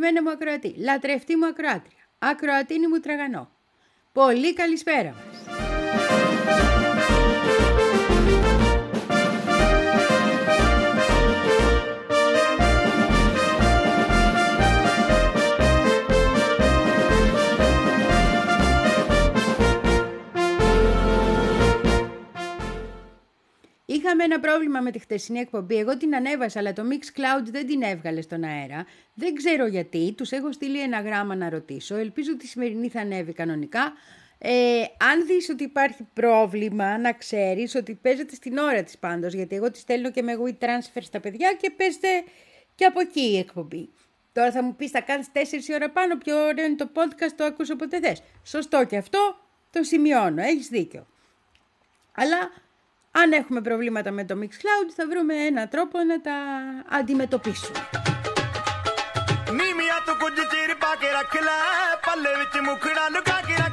Πολύ αγαπημένα μου ακροατή, λατρευτή μου ακροάτρια, ακροατίνη μου τραγανό. Πολύ καλησπέρα μας. Είχαμε ένα πρόβλημα με τη χτεσινή εκπομπή. Εγώ την ανέβασα, αλλά το Mix Cloud δεν την έβγαλε στον αέρα. Δεν ξέρω γιατί. Τους έχω στείλει ένα γράμμα να ρωτήσω. Ελπίζω ότι η σημερινή θα ανέβει κανονικά. Ε, αν δεις ότι υπάρχει πρόβλημα, να ξέρεις ότι παίζεται στην ώρα της πάντως, γιατί εγώ τη στέλνω και με WeTransfer στα παιδιά και παίζεται και από εκεί η εκπομπή. Τώρα θα μου πεις, θα κάνεις 4 ώρα πάνω, πιο ωραίο είναι το podcast, το ακούσω όποτε θες. Σωστό και αυτό, το σημειώνω, έχεις δίκιο. Αλλά αν έχουμε προβλήματα με το Mixcloud θα βρούμε έναν τρόπο να τα αντιμετωπίσουμε. και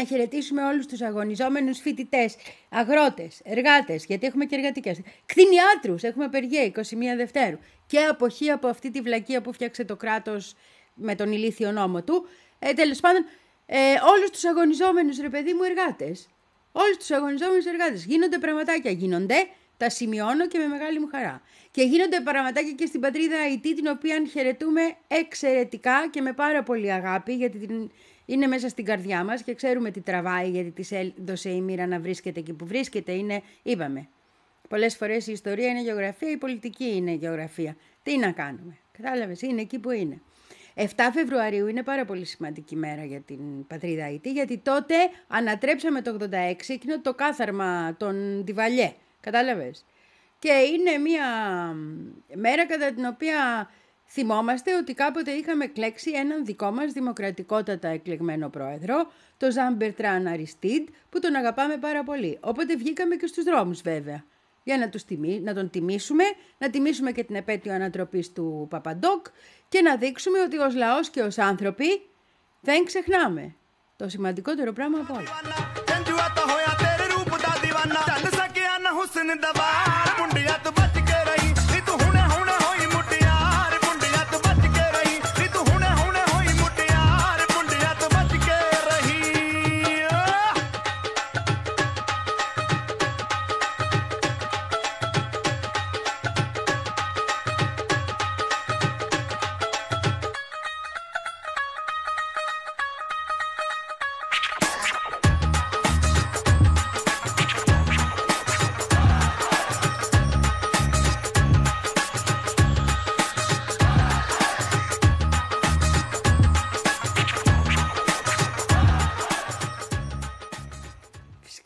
να χαιρετήσουμε όλους τους αγωνιζόμενους φοιτητές, αγρότες, εργάτες, γιατί έχουμε και εργατικές, κτηνιάτρους, έχουμε απεργία 21 Δευτέρου και αποχή από αυτή τη βλακεία που φτιάξε το κράτος με τον ηλίθιο νόμο του. Ε, Τέλος πάντων, ε, όλους τους αγωνιζόμενους, ρε παιδί μου, εργάτες. Όλους τους αγωνιζόμενους εργάτες. Γίνονται πραγματάκια, γίνονται, τα σημειώνω και με μεγάλη μου χαρά. Και γίνονται πραγματάκια και στην πατρίδα Αϊτή, την οποία χαιρετούμε εξαιρετικά και με πάρα πολύ αγάπη, γιατί την είναι μέσα στην καρδιά μας και ξέρουμε τι τραβάει γιατί της έδωσε η μοίρα να βρίσκεται εκεί που βρίσκεται. Είναι, είπαμε, πολλές φορές η ιστορία είναι γεωγραφία, η πολιτική είναι γεωγραφία. Τι να κάνουμε, κατάλαβες, είναι εκεί που είναι. 7 Φεβρουαρίου είναι πάρα πολύ σημαντική μέρα για την πατρίδα Αϊτή, γιατί τότε ανατρέψαμε το 86 εκείνο το κάθαρμα των Διβαλιέ, κατάλαβες. Και είναι μια μέρα κατά την οποία Θυμόμαστε ότι κάποτε είχαμε κλέξει έναν δικό μας δημοκρατικότατα εκλεγμένο πρόεδρο, το Ζαν Μπερτράν Αριστίδ, που τον αγαπάμε πάρα πολύ. Οπότε βγήκαμε και στους δρόμους βέβαια, για να, τους τιμή, να τον τιμήσουμε, να τιμήσουμε και την επέτειο ανατροπής του Παπαντόκ και να δείξουμε ότι ως λαός και ως άνθρωποι δεν ξεχνάμε το σημαντικότερο πράγμα από όλα.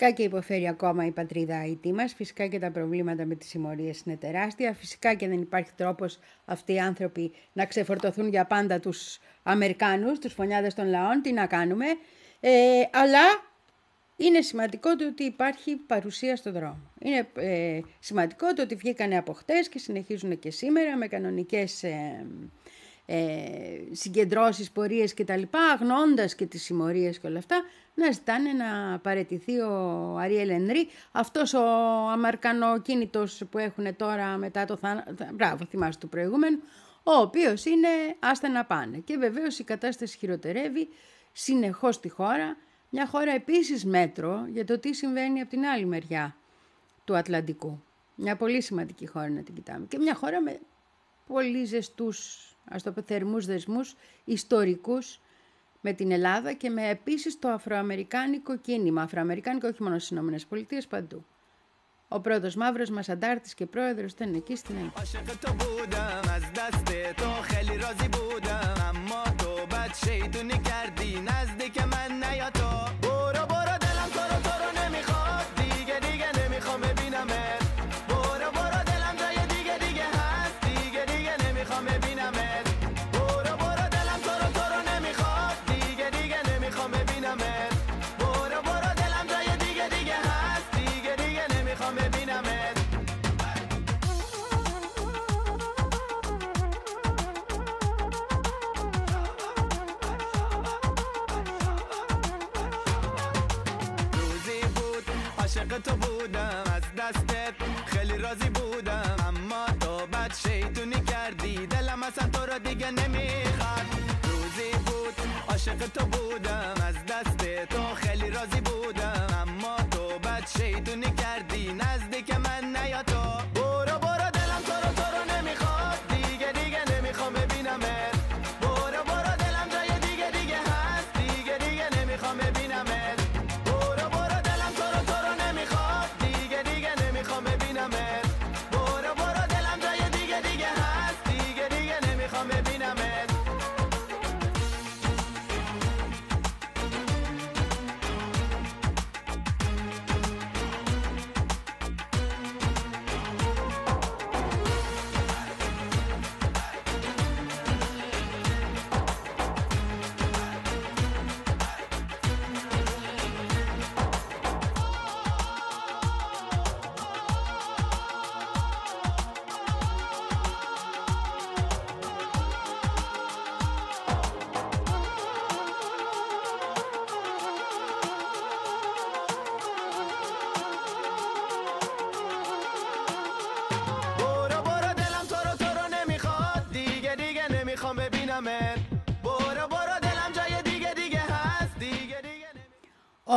Φυσικά και υποφέρει ακόμα η πατρίδα Αϊτή μας, φυσικά και τα προβλήματα με τις συμμορίες είναι τεράστια, φυσικά και δεν υπάρχει τρόπος αυτοί οι άνθρωποι να ξεφορτωθούν για πάντα τους Αμερικάνους, τους φωνιάδες των λαών, τι να κάνουμε, ε, αλλά είναι σημαντικό το ότι υπάρχει παρουσία στο δρόμο. Είναι ε, σημαντικό το ότι βγήκανε από χτες και συνεχίζουν και σήμερα με κανονικές... Ε, ε, συγκεντρώσεις, πορείες και τα λοιπά, αγνώντας και τις συμμορίες και όλα αυτά, να ζητάνε να παρετηθεί ο Αριέλ Ενρή, αυτός ο αμαρκανοκίνητος που έχουν τώρα μετά το θάνατο, μπράβο θυμάσαι του προηγούμενου, ο οποίος είναι άστα να πάνε. Και βεβαίως η κατάσταση χειροτερεύει συνεχώς στη χώρα, μια χώρα επίσης μέτρο για το τι συμβαίνει από την άλλη μεριά του Ατλαντικού. Μια πολύ σημαντική χώρα να την κοιτάμε. Και μια χώρα με πολύ ζεστούς, ας το πω, θερμούς δεσμούς, ιστορικούς με την Ελλάδα και με επίσης το αφροαμερικάνικο κίνημα. Αφροαμερικάνικο όχι μόνο στις ΗΠΑ, παντού. Ο πρώτος μαύρος μας αντάρτης και πρόεδρος ήταν εκεί στην Ελλάδα. Catambuda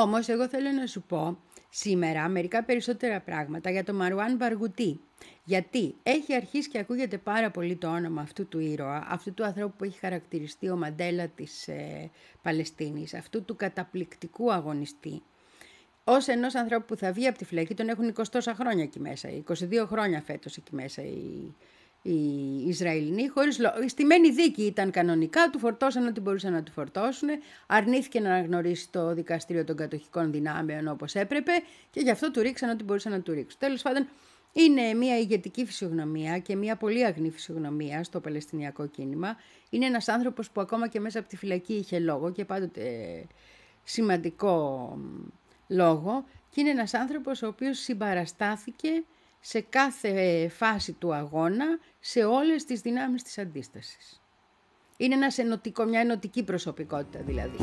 Όμως εγώ θέλω να σου πω σήμερα μερικά περισσότερα πράγματα για τον Μαρουάν Μπαργουτή. Γιατί έχει αρχίσει και ακούγεται πάρα πολύ το όνομα αυτού του ήρωα, αυτού του ανθρώπου που έχει χαρακτηριστεί ο Μαντέλα της ε, Παλαιστίνης, αυτού του καταπληκτικού αγωνιστή. Ως ενός ανθρώπου που θα βγει από τη φυλακή, τον έχουν 20 τόσα χρόνια εκεί μέσα, 22 χρόνια φέτος εκεί μέσα οι, οι Ισραηλινοί, χωρίς λο... η στημένη δίκη ήταν κανονικά, του φορτώσαν ό,τι μπορούσαν να του φορτώσουν, αρνήθηκε να αναγνωρίσει το δικαστήριο των κατοχικών δυνάμεων όπως έπρεπε και γι' αυτό του ρίξαν ό,τι μπορούσαν να του ρίξουν. Τέλος πάντων, είναι μια ηγετική φυσιογνωμία και μια πολύ αγνή φυσιογνωμία στο Παλαιστινιακό κίνημα. Είναι ένας άνθρωπος που ακόμα και μέσα από τη φυλακή είχε λόγο και πάντοτε ε, σημαντικό μ, λόγο και είναι ένας άνθρωπος ο οποίος συμπαραστάθηκε σε κάθε φάση του αγώνα σε όλες τις δυνάμεις της αντίστασης. Είναι ένας ενωτικό, μια ενωτική προσωπικότητα δηλαδή.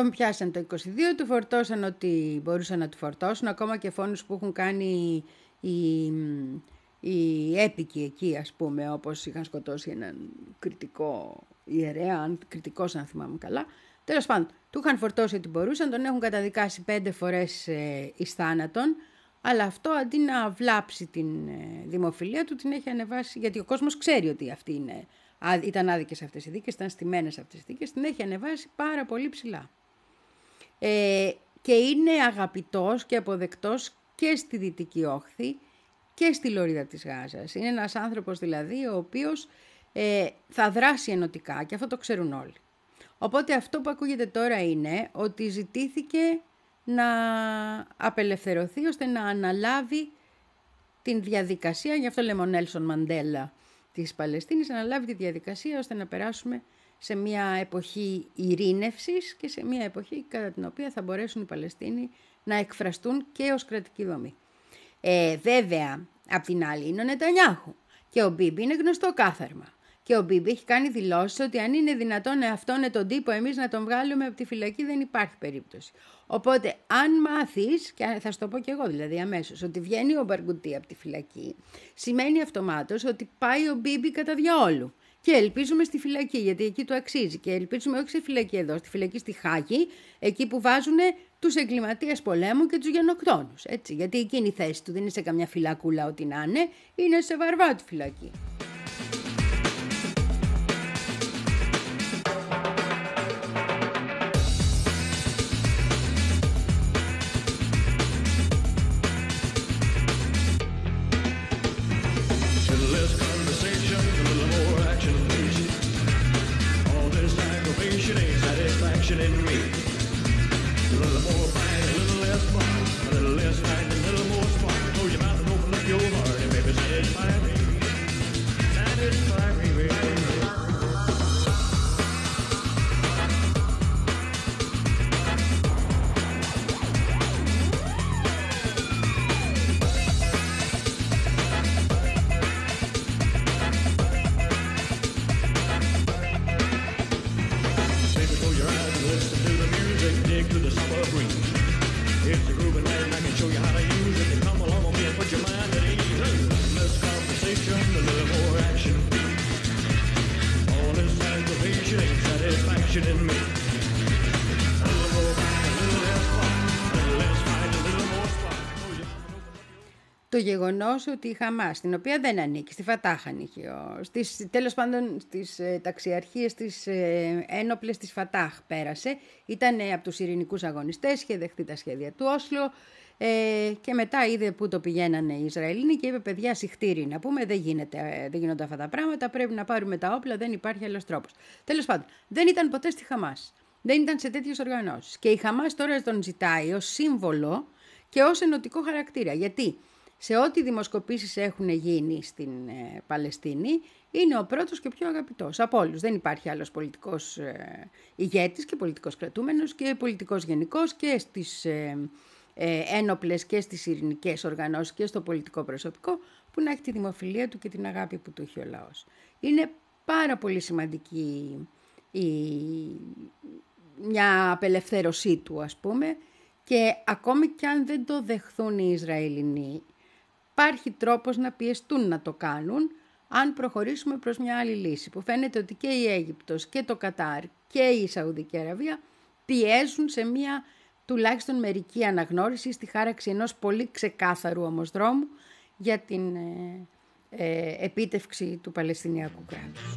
Τον πιάσαν το 22, του φορτώσαν ό,τι μπορούσαν να του φορτώσουν, ακόμα και φόνους που έχουν κάνει οι, οι έπικοι εκεί, ας πούμε, όπως είχαν σκοτώσει έναν κριτικό ιερέα, αν, κριτικός αν θυμάμαι καλά. Τέλος πάντων, του είχαν φορτώσει ό,τι μπορούσαν, τον έχουν καταδικάσει πέντε φορές ε, εις θάνατον, αλλά αυτό αντί να βλάψει την ε, δημοφιλία του, την έχει ανεβάσει, γιατί ο κόσμος ξέρει ότι αυτή είναι, α, ήταν άδικες αυτές οι δίκες, ήταν στημένες αυτές οι δίκες, την έχει ανεβάσει πάρα πολύ ψηλά. Ε, και είναι αγαπητός και αποδεκτός και στη Δυτική Όχθη και στη Λωρίδα της Γάζας. Είναι ένας άνθρωπος δηλαδή ο οποίος ε, θα δράσει ενωτικά και αυτό το ξέρουν όλοι. Οπότε αυτό που ακούγεται τώρα είναι ότι ζητήθηκε να απελευθερωθεί ώστε να αναλάβει την διαδικασία, γι' αυτό λέμε ο Νέλσον Μαντέλα της Παλαιστίνης, να αναλάβει τη διαδικασία ώστε να περάσουμε σε μια εποχή ειρήνευσης και σε μια εποχή κατά την οποία θα μπορέσουν οι Παλαιστίνοι να εκφραστούν και ως κρατική δομή. Ε, βέβαια, απ' την άλλη είναι ο Νετανιάχου και ο Μπίμπι είναι γνωστό κάθαρμα. Και ο Μπίμπι έχει κάνει δηλώσεις ότι αν είναι δυνατόν αυτόν τον τύπο εμείς να τον βγάλουμε από τη φυλακή, δεν υπάρχει περίπτωση. Οπότε, αν μάθεις, και θα σου το πω και εγώ δηλαδή αμέσως, ότι βγαίνει ο Μπαργκουτή από τη φυλακή, σημαίνει αυτομάτως ότι πάει ο Μπίμπι κατά διαόλου. Και ελπίζουμε στη φυλακή, γιατί εκεί του αξίζει. Και ελπίζουμε όχι στη φυλακή εδώ, στη φυλακή στη Χάγη, εκεί που βάζουν τους εγκληματίες πολέμου και τους γενοκτόνου. Γιατί εκείνη η θέση του δεν είναι σε καμιά φυλακούλα ό,τι να είναι, είναι σε βαρβάτη φυλακή. And open up το γεγονός ότι η Χαμάς, την οποία δεν ανήκει, στη Φατάχ ανήκει, ο- στις, τέλος πάντων στις ε, ταξιαρχίες της ε, ένοπλες της Φατάχ πέρασε, ήταν ε, από τους ειρηνικούς αγωνιστές, είχε δεχτεί τα σχέδια του Όσλο ε, και μετά είδε που το πηγαίνανε οι Ισραηλίνοι και είπε παιδιά συχτήρι να πούμε, δεν, γίνεται, ε, δεν γίνονται αυτά τα πράγματα, πρέπει να πάρουμε τα όπλα, δεν υπάρχει άλλος τρόπος. Τέλος πάντων, δεν ήταν ποτέ στη Χαμάς. Δεν ήταν σε τέτοιες οργανώσεις. Και η Χαμάς τώρα τον ζητάει ως σύμβολο και ως ενωτικό χαρακτήρα. Γιατί σε ό,τι δημοσκοπήσεις έχουν γίνει στην ε, Παλαιστίνη, είναι ο πρώτος και πιο αγαπητός από όλους. Δεν υπάρχει άλλος πολιτικός ε, ηγέτης και πολιτικός κρατούμενος και πολιτικός γενικός και στις ε, ε, ένοπλες και στις ειρηνικές οργανώσεις και στο πολιτικό προσωπικό που να έχει τη δημοφιλία του και την αγάπη που του έχει ο λαός. Είναι πάρα πολύ σημαντική η, μια απελευθέρωσή του ας πούμε και ακόμη και αν δεν το δεχθούν οι Ισραηλινοί υπάρχει τρόπος να πιεστούν να το κάνουν αν προχωρήσουμε προς μια άλλη λύση που φαίνεται ότι και η Αίγυπτος και το Κατάρ και η Σαουδική Αραβία πιέζουν σε μια τουλάχιστον μερική αναγνώριση στη χάραξη ενός πολύ ξεκάθαρου όμως δρόμου για την ε, ε, επίτευξη του Παλαιστινιακού κράτους.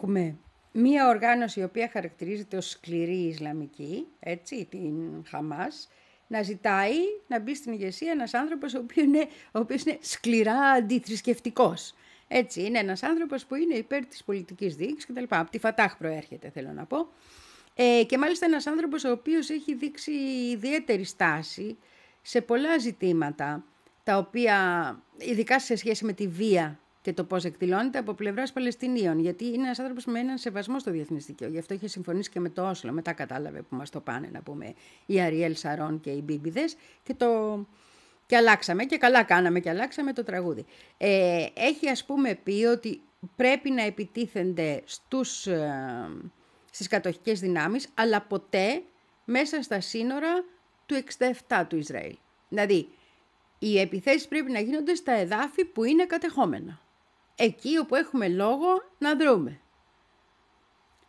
Έχουμε μία οργάνωση η οποία χαρακτηρίζεται ως σκληρή Ισλαμική, έτσι, την Χαμάς, να ζητάει να μπει στην ηγεσία ένας άνθρωπος ο οποίος είναι, ο οποίος είναι σκληρά αντιθρησκευτικός. Έτσι, είναι ένας άνθρωπος που είναι υπέρ της πολιτικής διοίκησης κτλ. Από τη Φατάχ προέρχεται, θέλω να πω. Ε, και μάλιστα ένας άνθρωπος ο οποίος έχει δείξει ιδιαίτερη στάση σε πολλά ζητήματα, τα οποία, ειδικά σε σχέση με τη βία και το πώς εκδηλώνεται από πλευράς Παλαιστινίων. Γιατί είναι ένας άνθρωπος με έναν σεβασμό στο διεθνές δίκαιο. Γι' αυτό είχε συμφωνήσει και με το Όσλο. Μετά κατάλαβε που μας το πάνε, να πούμε, η Αριέλ Σαρών και οι Μπίμπιδες. Και, το... και αλλάξαμε. Και καλά κάναμε και αλλάξαμε το τραγούδι. Ε, έχει ας πούμε πει ότι πρέπει να επιτίθενται στους, ε, στις κατοχικές δυνάμεις, αλλά ποτέ μέσα στα σύνορα του 67 του Ισραήλ. Δηλαδή, οι επιθέσεις πρέπει να γίνονται στα εδάφη που είναι κατεχόμενα εκεί όπου έχουμε λόγο να δρούμε.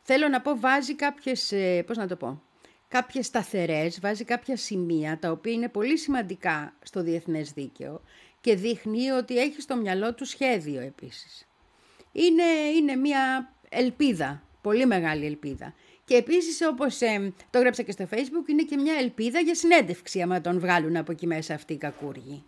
Θέλω να πω βάζει κάποιες, ε, πώς να το πω, κάποιες σταθερές, βάζει κάποια σημεία τα οποία είναι πολύ σημαντικά στο διεθνές δίκαιο και δείχνει ότι έχει στο μυαλό του σχέδιο επίσης. Είναι, είναι μια ελπίδα, πολύ μεγάλη ελπίδα. Και επίσης όπως ε, το έγραψα και στο facebook είναι και μια ελπίδα για συνέντευξη άμα τον βγάλουν από εκεί μέσα αυτοί οι κακούργοι.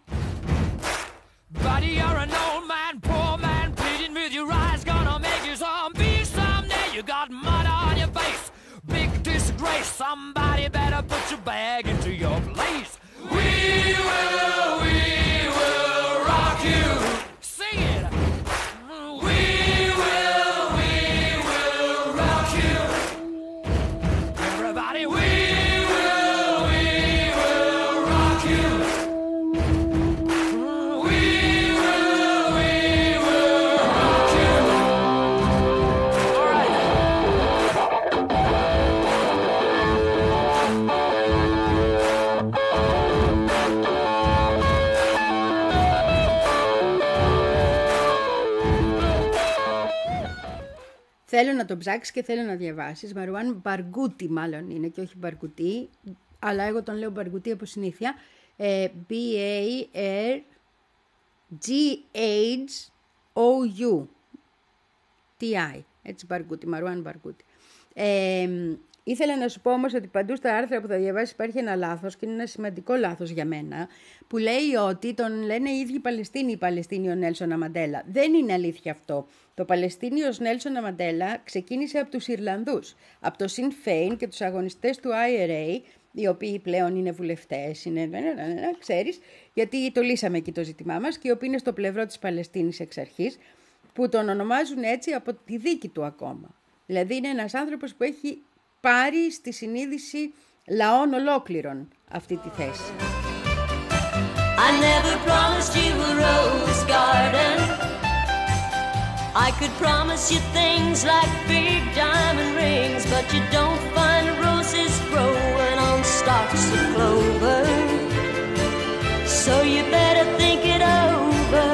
Somebody better put your bag into your να το ψάξεις και θέλω να διαβάσεις. Μαρουάν Μπαργκούτι, μάλλον είναι και όχι Μπαργκουτί, αλλά εγώ τον λέω Μπαργκουτί από συνήθεια. Ε, B-A-R-G-H-O-U. T-I. Έτσι, Μπαργκούτι, Μαρουάν Μπαργκούτι. Ε, ήθελα να σου πω όμως ότι παντού στα άρθρα που θα διαβάσεις υπάρχει ένα λάθος και είναι ένα σημαντικό λάθος για μένα που λέει ότι τον λένε οι ίδιοι Παλαιστίνοι οι Παλαιστίνιο Νέλσον Αμαντέλα. Δεν είναι αλήθεια αυτό. Το Παλαιστίνιος Νέλσον Αμαντέλα ξεκίνησε από τους Ιρλανδούς, από το Sinn Féin και τους αγωνιστές του IRA, οι οποίοι πλέον είναι βουλευτές, είναι, ναι, ναι, ναι, ναι, ξέρεις, γιατί το λύσαμε εκεί το ζήτημά μας και οι οποίοι είναι στο πλευρό της Παλαιστίνης εξ αρχής, που τον ονομάζουν έτσι από τη δίκη του ακόμα. Δηλαδή είναι ένας άνθρωπος που έχει πάρει στη συνείδηση λαών ολόκληρων αυτή τη θέση. I never promised you a rose garden. I could promise you things like big diamond rings, but you don't find roses growing on stalks of clover. So you better think it over.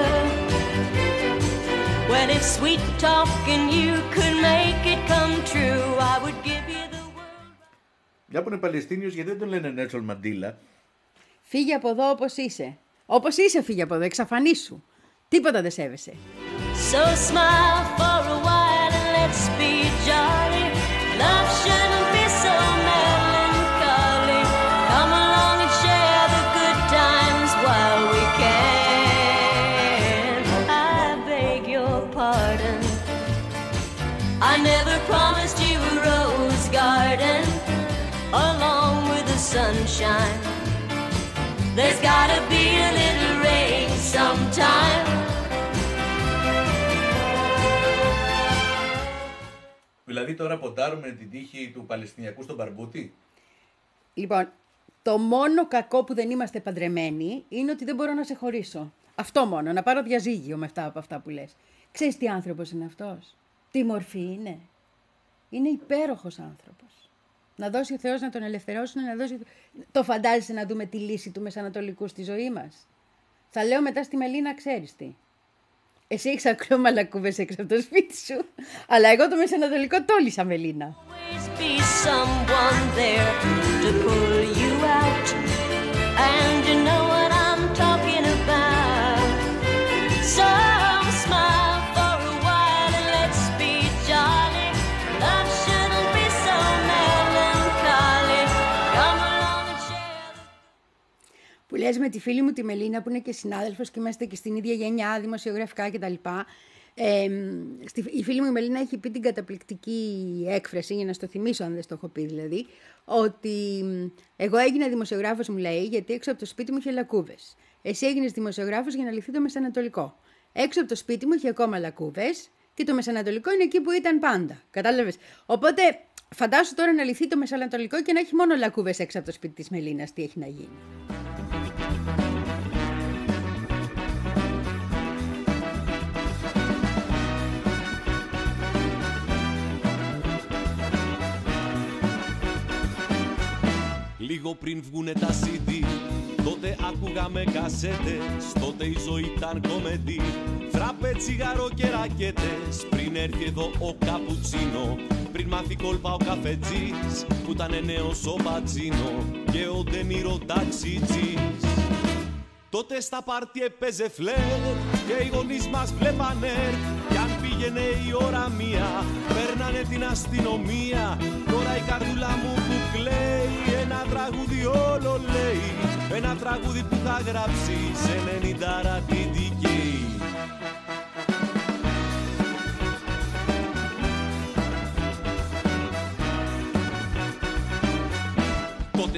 When it's sweet talking, you could make it come true. I would give you the world. Μια που είναι Παλαιστίνιος, γιατί δεν τον λένε Νέλσον Μαντίλα. Φύγε από εδώ όπως είσαι. Όπως είσαι φύγε από εδώ, εξαφανίσου. Τίποτα δεν σέβεσαι. So smile for a while and let's be jolly. Love shouldn't be so melancholy. Come along and share the good times while we can. I beg your pardon. I never promised you a rose garden along with the sunshine. There's gotta be a little rain sometime. Δηλαδή τώρα ποντάρουμε την τύχη του Παλαιστινιακού στον Μπαρμπούτη. Λοιπόν, το μόνο κακό που δεν είμαστε παντρεμένοι είναι ότι δεν μπορώ να σε χωρίσω. Αυτό μόνο, να πάρω διαζύγιο με αυτά από αυτά που λες. Ξέρεις τι άνθρωπος είναι αυτός; Τι μορφή είναι; Είναι υπέροχος άνθρωπος. Να δώσει ο Θεός να τον ελευθερώσει, να δώσει... Το φαντάζεσαι να δούμε τη λύση του Μεσανατολικού στη ζωή μας; Θα λέω μετά στη Μελίνα, ξέρεις τι. Εσύ έχεις ακόμα μαλακούβες έξω από το σπίτι σου. Αλλά εγώ το Μεσανατολικό τόλισα, Μελίνα. always be someone there to pull you out. And λες με τη φίλη μου τη Μελίνα που είναι και συνάδελφος και είμαστε και στην ίδια γενιά δημοσιογραφικά κτλ. Ε, στη, η φίλη μου η Μελίνα έχει πει την καταπληκτική έκφραση, για να στο θυμίσω αν δεν στο έχω πει δηλαδή, ότι μ, εγώ έγινα δημοσιογράφος μου λέει γιατί έξω από το σπίτι μου είχε λακκούβες. Εσύ έγινες δημοσιογράφος για να λυθεί το Μεσανατολικό. Έξω από το σπίτι μου είχε ακόμα λακκούβες και το Μεσανατολικό είναι εκεί που ήταν πάντα. Κατάλαβες; Οπότε φαντάσου τώρα να λυθεί το Μεσανατολικό και να έχει μόνο λακκούβες έξω από το σπίτι της Μελίνας. Τι έχει να γίνει. Λίγο πριν βγουνε τα CD Τότε άκουγαμε κασέτες Τότε η ζωή ήταν κομεντή Φράπε, τσιγάρο και ρακέτες Πριν έρθει εδώ ο καπουτσίνο. Πριν μάθει κόλπα ο καφετζής Που ήταν νέος ο μπατζίνο. Και ο ντενίρο ταξιτζής. Τότε στα πάρτι έπαιζε φλερ και οι γονείς μας βλέπανε. Κι αν πήγαινε η ώρα μία, παίρνανε την αστυνομία. Τώρα η καρδούλα μου που κλαίει, ένα τραγούδι όλο λέει. Ένα τραγούδι που θα γράψει σε 90 την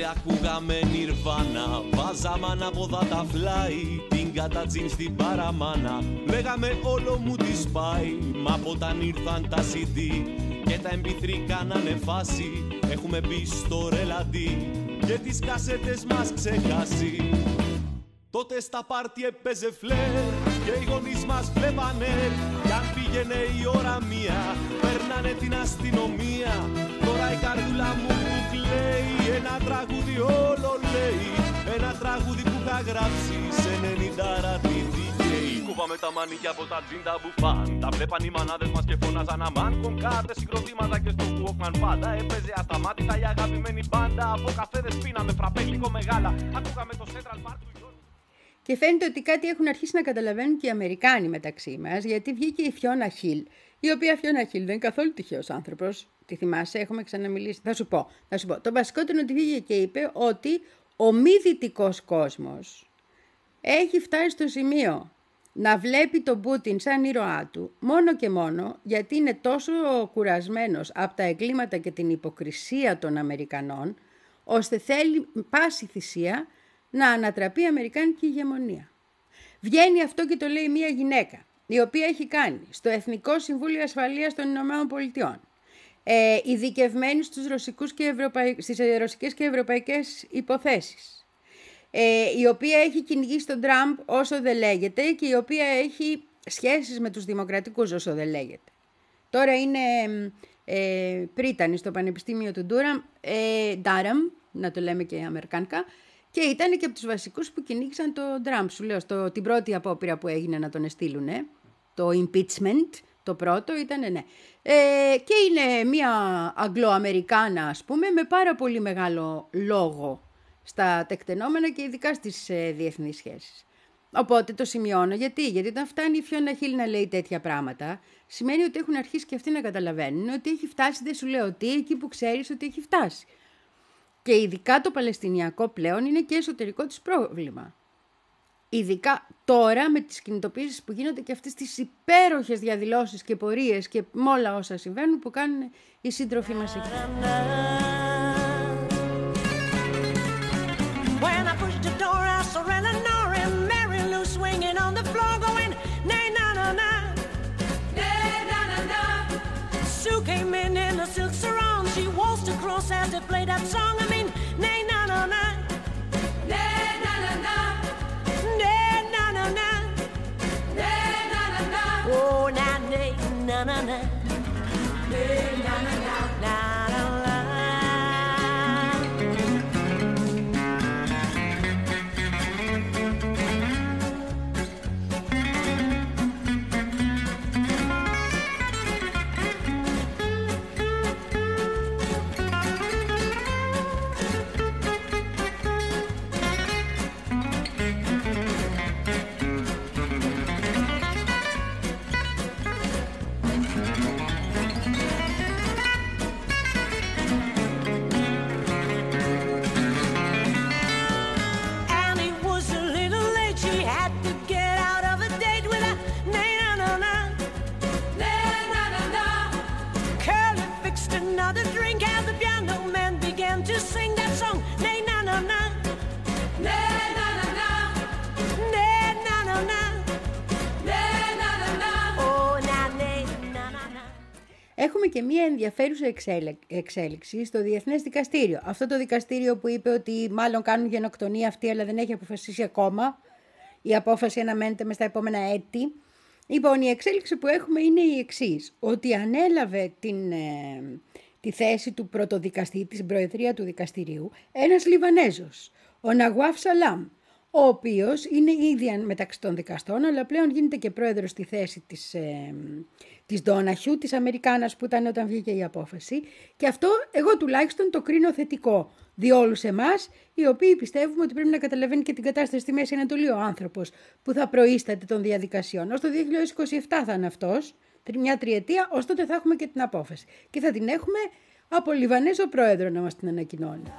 Τότε ακούγαμε νιρβάνα Βάζαμε ανάποδα τα φλάι Την κατατζίν στην παραμάνα. Λέγαμε όλο μου τη σπάει Μα από όταν ήρθαν τα CD Και τα MP3 κάνανε φάση. Έχουμε μπει στο ρελαντί Και τις κασέτες μας ξεχάσει. Τότε στα πάρτι έπαιζε φλερ και οι γονείς μας βλέπανε. Κι αν πήγαινε η ώρα μία, περνάνε την αστυνομία. Τώρα η καρδούλα μου που κλαίει, ένα τραγούδι όλο λέει Ένα τραγούδι που είχα γράψει σε 90 τη δικαίη Κούβαμε τα μανίκια από τα τζίντα μπουφάν Τα βλέπαν οι μανάδες μας και φώναζαν αμάν. Κονκάρτες, συγκροτήματα και στο Walkman πάντα Έπαιζε ασταμάτητα η αγαπημένη μπάντα. Από καφέδες πίναμε φραπέ γλυκό μεγάλα. Ακούγαμε το Central Park του Γιώργου Και φαίνεται ότι κάτι έχουν αρχίσει να καταλαβαίνουν και οι Αμερικάνοι μεταξύ μας, γιατί βγήκε η Φιώνα Χιλ, η οποία Φιώνα Χιλ δεν είναι καθόλου τυχαίος άνθρωπος. Τη θυμάσαι, έχουμε ξαναμιλήσει. Θα σου πω. Θα σου πω. Το βασικότερο είναι ότι βγήκε και είπε ότι ο μη δυτικός κόσμος έχει φτάσει στο σημείο να βλέπει τον Πούτιν σαν ήρωά του μόνο και μόνο γιατί είναι τόσο κουρασμένος από τα εγκλήματα και την υποκρισία των Αμερικανών ώστε θέλει πάση θυσία να ανατραπεί η Αμερικάνικη ηγεμονία. Βγαίνει αυτό και το λέει μια γυναίκα, η οποία έχει κάνει στο Εθνικό Συμβούλιο Ασφαλείας των Ηνωμένων Πολιτειών, ε, ειδικευμένη στους ρωσικούς και ευρωπαϊ... στις ε, ρωσικές και ευρωπαϊκές υποθέσεις, ε, η οποία έχει κυνηγήσει τον Τραμπ όσο δεν λέγεται και η οποία έχει σχέσεις με τους δημοκρατικούς όσο δεν λέγεται. Τώρα είναι ε, πρίτανη στο Πανεπιστήμιο του Ντούραμ, ε, Ντάραμ, να το λέμε και αμερικάνικα, και ήταν και από τους βασικούς που κυνήγησαν τον Τραμπ. Σου λέω, στο, την πρώτη απόπειρα που έγινε να τον εστείλουν, το impeachment, το πρώτο ήταν ναι. Ε, και είναι μια Αγγλοαμερικάνα, ας πούμε, με πάρα πολύ μεγάλο λόγο στα τεκτενόμενα και ειδικά στις ε, διεθνείς σχέσεις. Οπότε το σημειώνω. Γιατί; Γιατί όταν φτάνει η Φιώνα Χίλ να λέει τέτοια πράγματα, σημαίνει ότι έχουν αρχίσει και αυτοί να καταλαβαίνουν ότι έχει φτάσει, δεν σου λέω τι, εκεί που ξέρεις ότι έχει φτάσει. Και ειδικά το Παλαιστινιακό πλέον είναι και εσωτερικό της πρόβλημα ειδικά τώρα με τις κινητοποίησεις που γίνονται και αυτές τις υπέροχες διαδηλώσεις και πορείες και με όλα όσα συμβαίνουν που κάνουν οι σύντροφοί μας εκεί. na na na. Έχουμε και μία ενδιαφέρουσα εξέλε- εξέλιξη στο Διεθνές Δικαστήριο. Αυτό το δικαστήριο που είπε ότι μάλλον κάνουν γενοκτονία αυτή, αλλά δεν έχει αποφασίσει ακόμα. Η απόφαση αναμένεται μες στα επόμενα έτη. Λοιπόν, η εξέλιξη που έχουμε είναι η εξής ότι ανέλαβε την, ε, τη θέση του πρωτοδικαστή, την προεδρία του δικαστηρίου, ένας Λιβανέζος, ο Ναγουάφ Σαλάμ, ο οποίος είναι ήδη μεταξύ των δικαστών, αλλά πλέον γίνεται και πρόεδρος στη θέση της, ε, της Ντόναχιου, της Αμερικάνας που ήταν όταν βγήκε η απόφαση. Και αυτό εγώ τουλάχιστον το κρίνω θετικό. Διόλου σε εμάς, οι οποίοι πιστεύουμε ότι πρέπει να καταλαβαίνει και την κατάσταση στη Μέση Ανατολή ο άνθρωπος που θα προείσταται των διαδικασιών. Ω το 2027 θα είναι αυτός, μια τριετία, ω τότε θα έχουμε και την απόφαση. Και θα την έχουμε από Λιβανέζο πρόεδρο να μας την ανακοινώνει.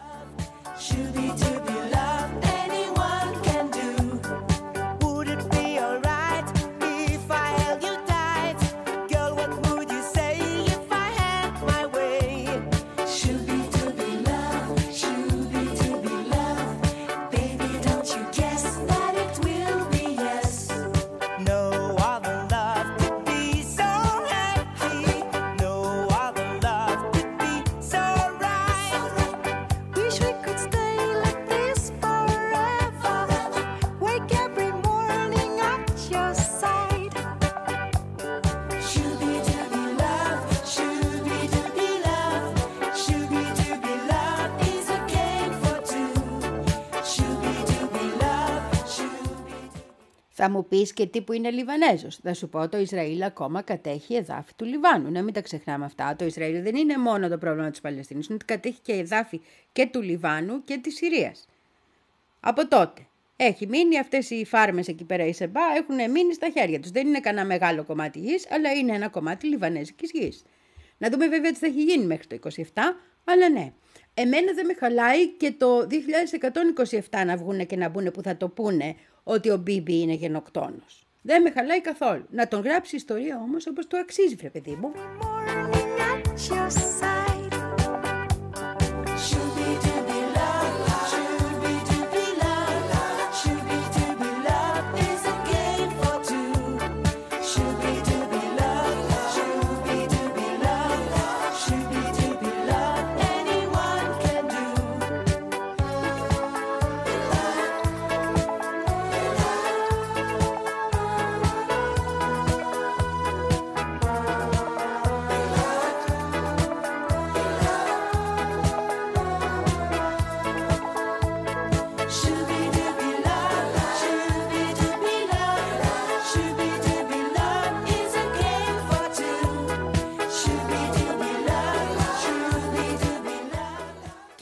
Θα μου πεις και τι που είναι Λιβανέζος. Θα σου πω το Ισραήλ ακόμα κατέχει εδάφη του Λιβάνου. Να μην τα ξεχνάμε αυτά. Το Ισραήλ δεν είναι μόνο το πρόβλημα της Παλαιστίνης, είναι ότι κατέχει και εδάφη και του Λιβάνου και της Συρίας. Από τότε. Έχει μείνει αυτές οι φάρμες εκεί πέρα η Σεμπά, έχουν μείνει στα χέρια τους. Δεν είναι κανένα μεγάλο κομμάτι γης, αλλά είναι ένα κομμάτι λιβανέζικης γης. Να δούμε βέβαια τι θα έχει γίνει μέχρι το 27, αλλά ναι. Εμένα δεν με χαλάει και το 2127 να βγούνε και να μπουν που θα το πούνε ότι ο Μπίμπι είναι γενοκτόνος. Δεν με χαλάει καθόλου. Να τον γράψει ιστορία όμως όπως το αξίζει, βρε παιδί μου.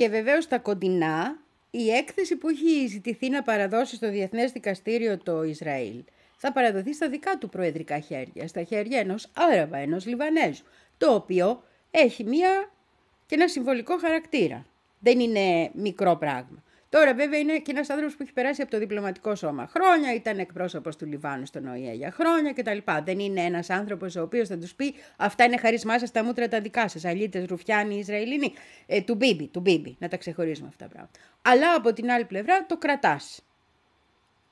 Και βεβαίως στα κοντινά, η έκθεση που έχει ζητηθεί να παραδώσει στο Διεθνές Δικαστήριο το Ισραήλ θα παραδοθεί στα δικά του προεδρικά χέρια, στα χέρια ενός Άραβα, ενός Λιβανέζου, το οποίο έχει μία και ένα συμβολικό χαρακτήρα. Δεν είναι μικρό πράγμα. Τώρα, βέβαια, είναι και ένας άνθρωπος που έχει περάσει από το διπλωματικό σώμα χρόνια, ήταν εκπρόσωπος του Λιβάνου στον ΟΗΕ για χρόνια κτλ. Δεν είναι ένας άνθρωπος ο οποίος θα τους πει Αυτά είναι χαρισμά σας, τα μούτρα τα δικά σας. Αλίτε, Ρουφιάνοι, Ισραηλινοί. Ε, του Μπίμπι, του Μπίμπι. Να τα ξεχωρίζουμε αυτά τα πράγματα. Αλλά από την άλλη πλευρά το κρατάς.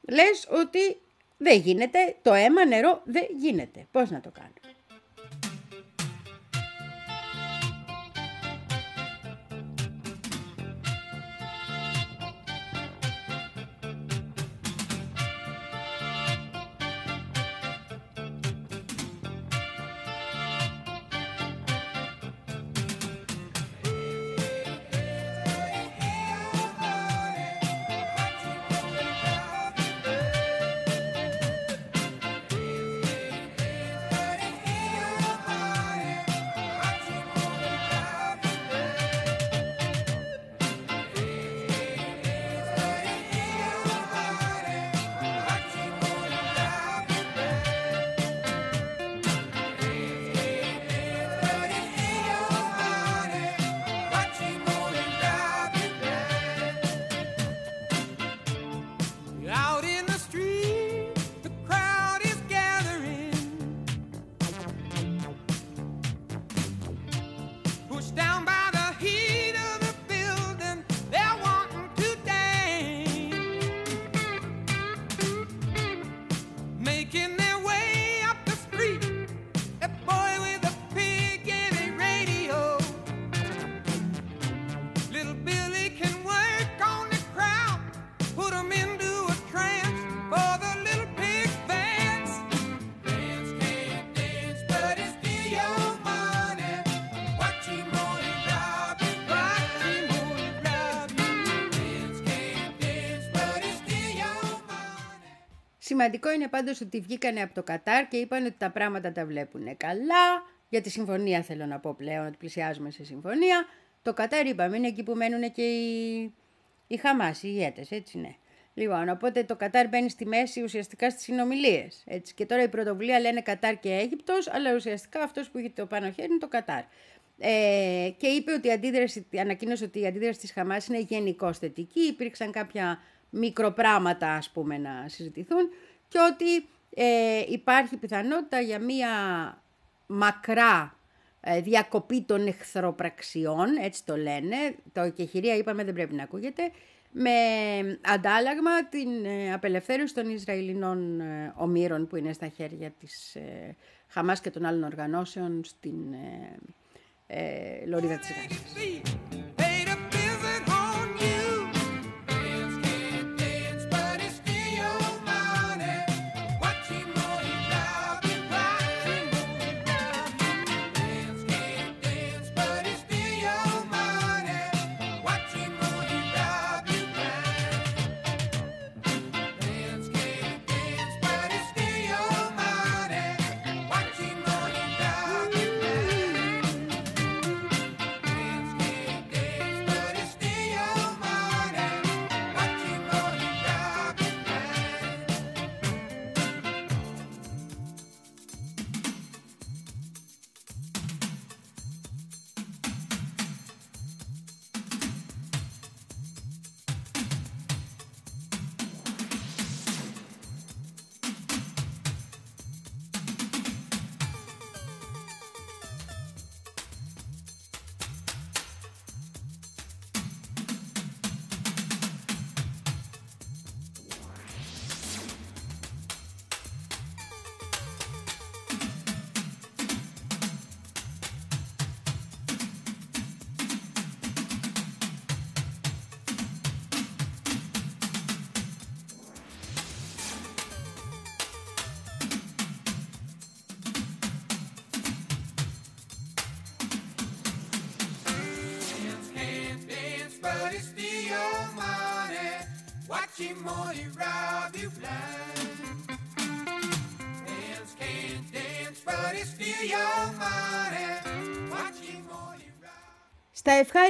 Λες ότι δεν γίνεται, το αίμα νερό δεν γίνεται. Πώς να το κάνω. Σημαντικό είναι πάντως ότι βγήκανε από το Κατάρ και είπαν ότι τα πράγματα τα βλέπουν καλά. Για τη συμφωνία θέλω να πω πλέον ότι πλησιάζουμε σε συμφωνία. Το Κατάρ είπαμε είναι εκεί που μένουν και οι, οι Χαμάς, οι ηγέτες, έτσι ναι. Λοιπόν, οπότε το Κατάρ μπαίνει στη μέση ουσιαστικά στις συνομιλίες. Έτσι. Και τώρα η πρωτοβουλία λένε Κατάρ και Αίγυπτος, αλλά ουσιαστικά αυτός που έχει το πάνω χέρι είναι το Κατάρ. Ε, και είπε ότι η αντίδραση, ανακοίνωσε ότι η αντίδραση της Χαμάς είναι γενικώς θετική, υπήρξαν κάποια μικροπράματα ας πούμε να συζητηθούν και ότι ε, υπάρχει πιθανότητα για μία μακρά ε, διακοπή των εχθροπραξιών, έτσι το λένε, το εκεχηρία είπαμε δεν πρέπει να ακούγεται, με αντάλλαγμα την ε, απελευθέρωση των Ισραηλινών ε, ομήρων που είναι στα χέρια της ε, Χαμάς και των άλλων οργανώσεων στην ε, ε, Λωρίδα της Γάζας.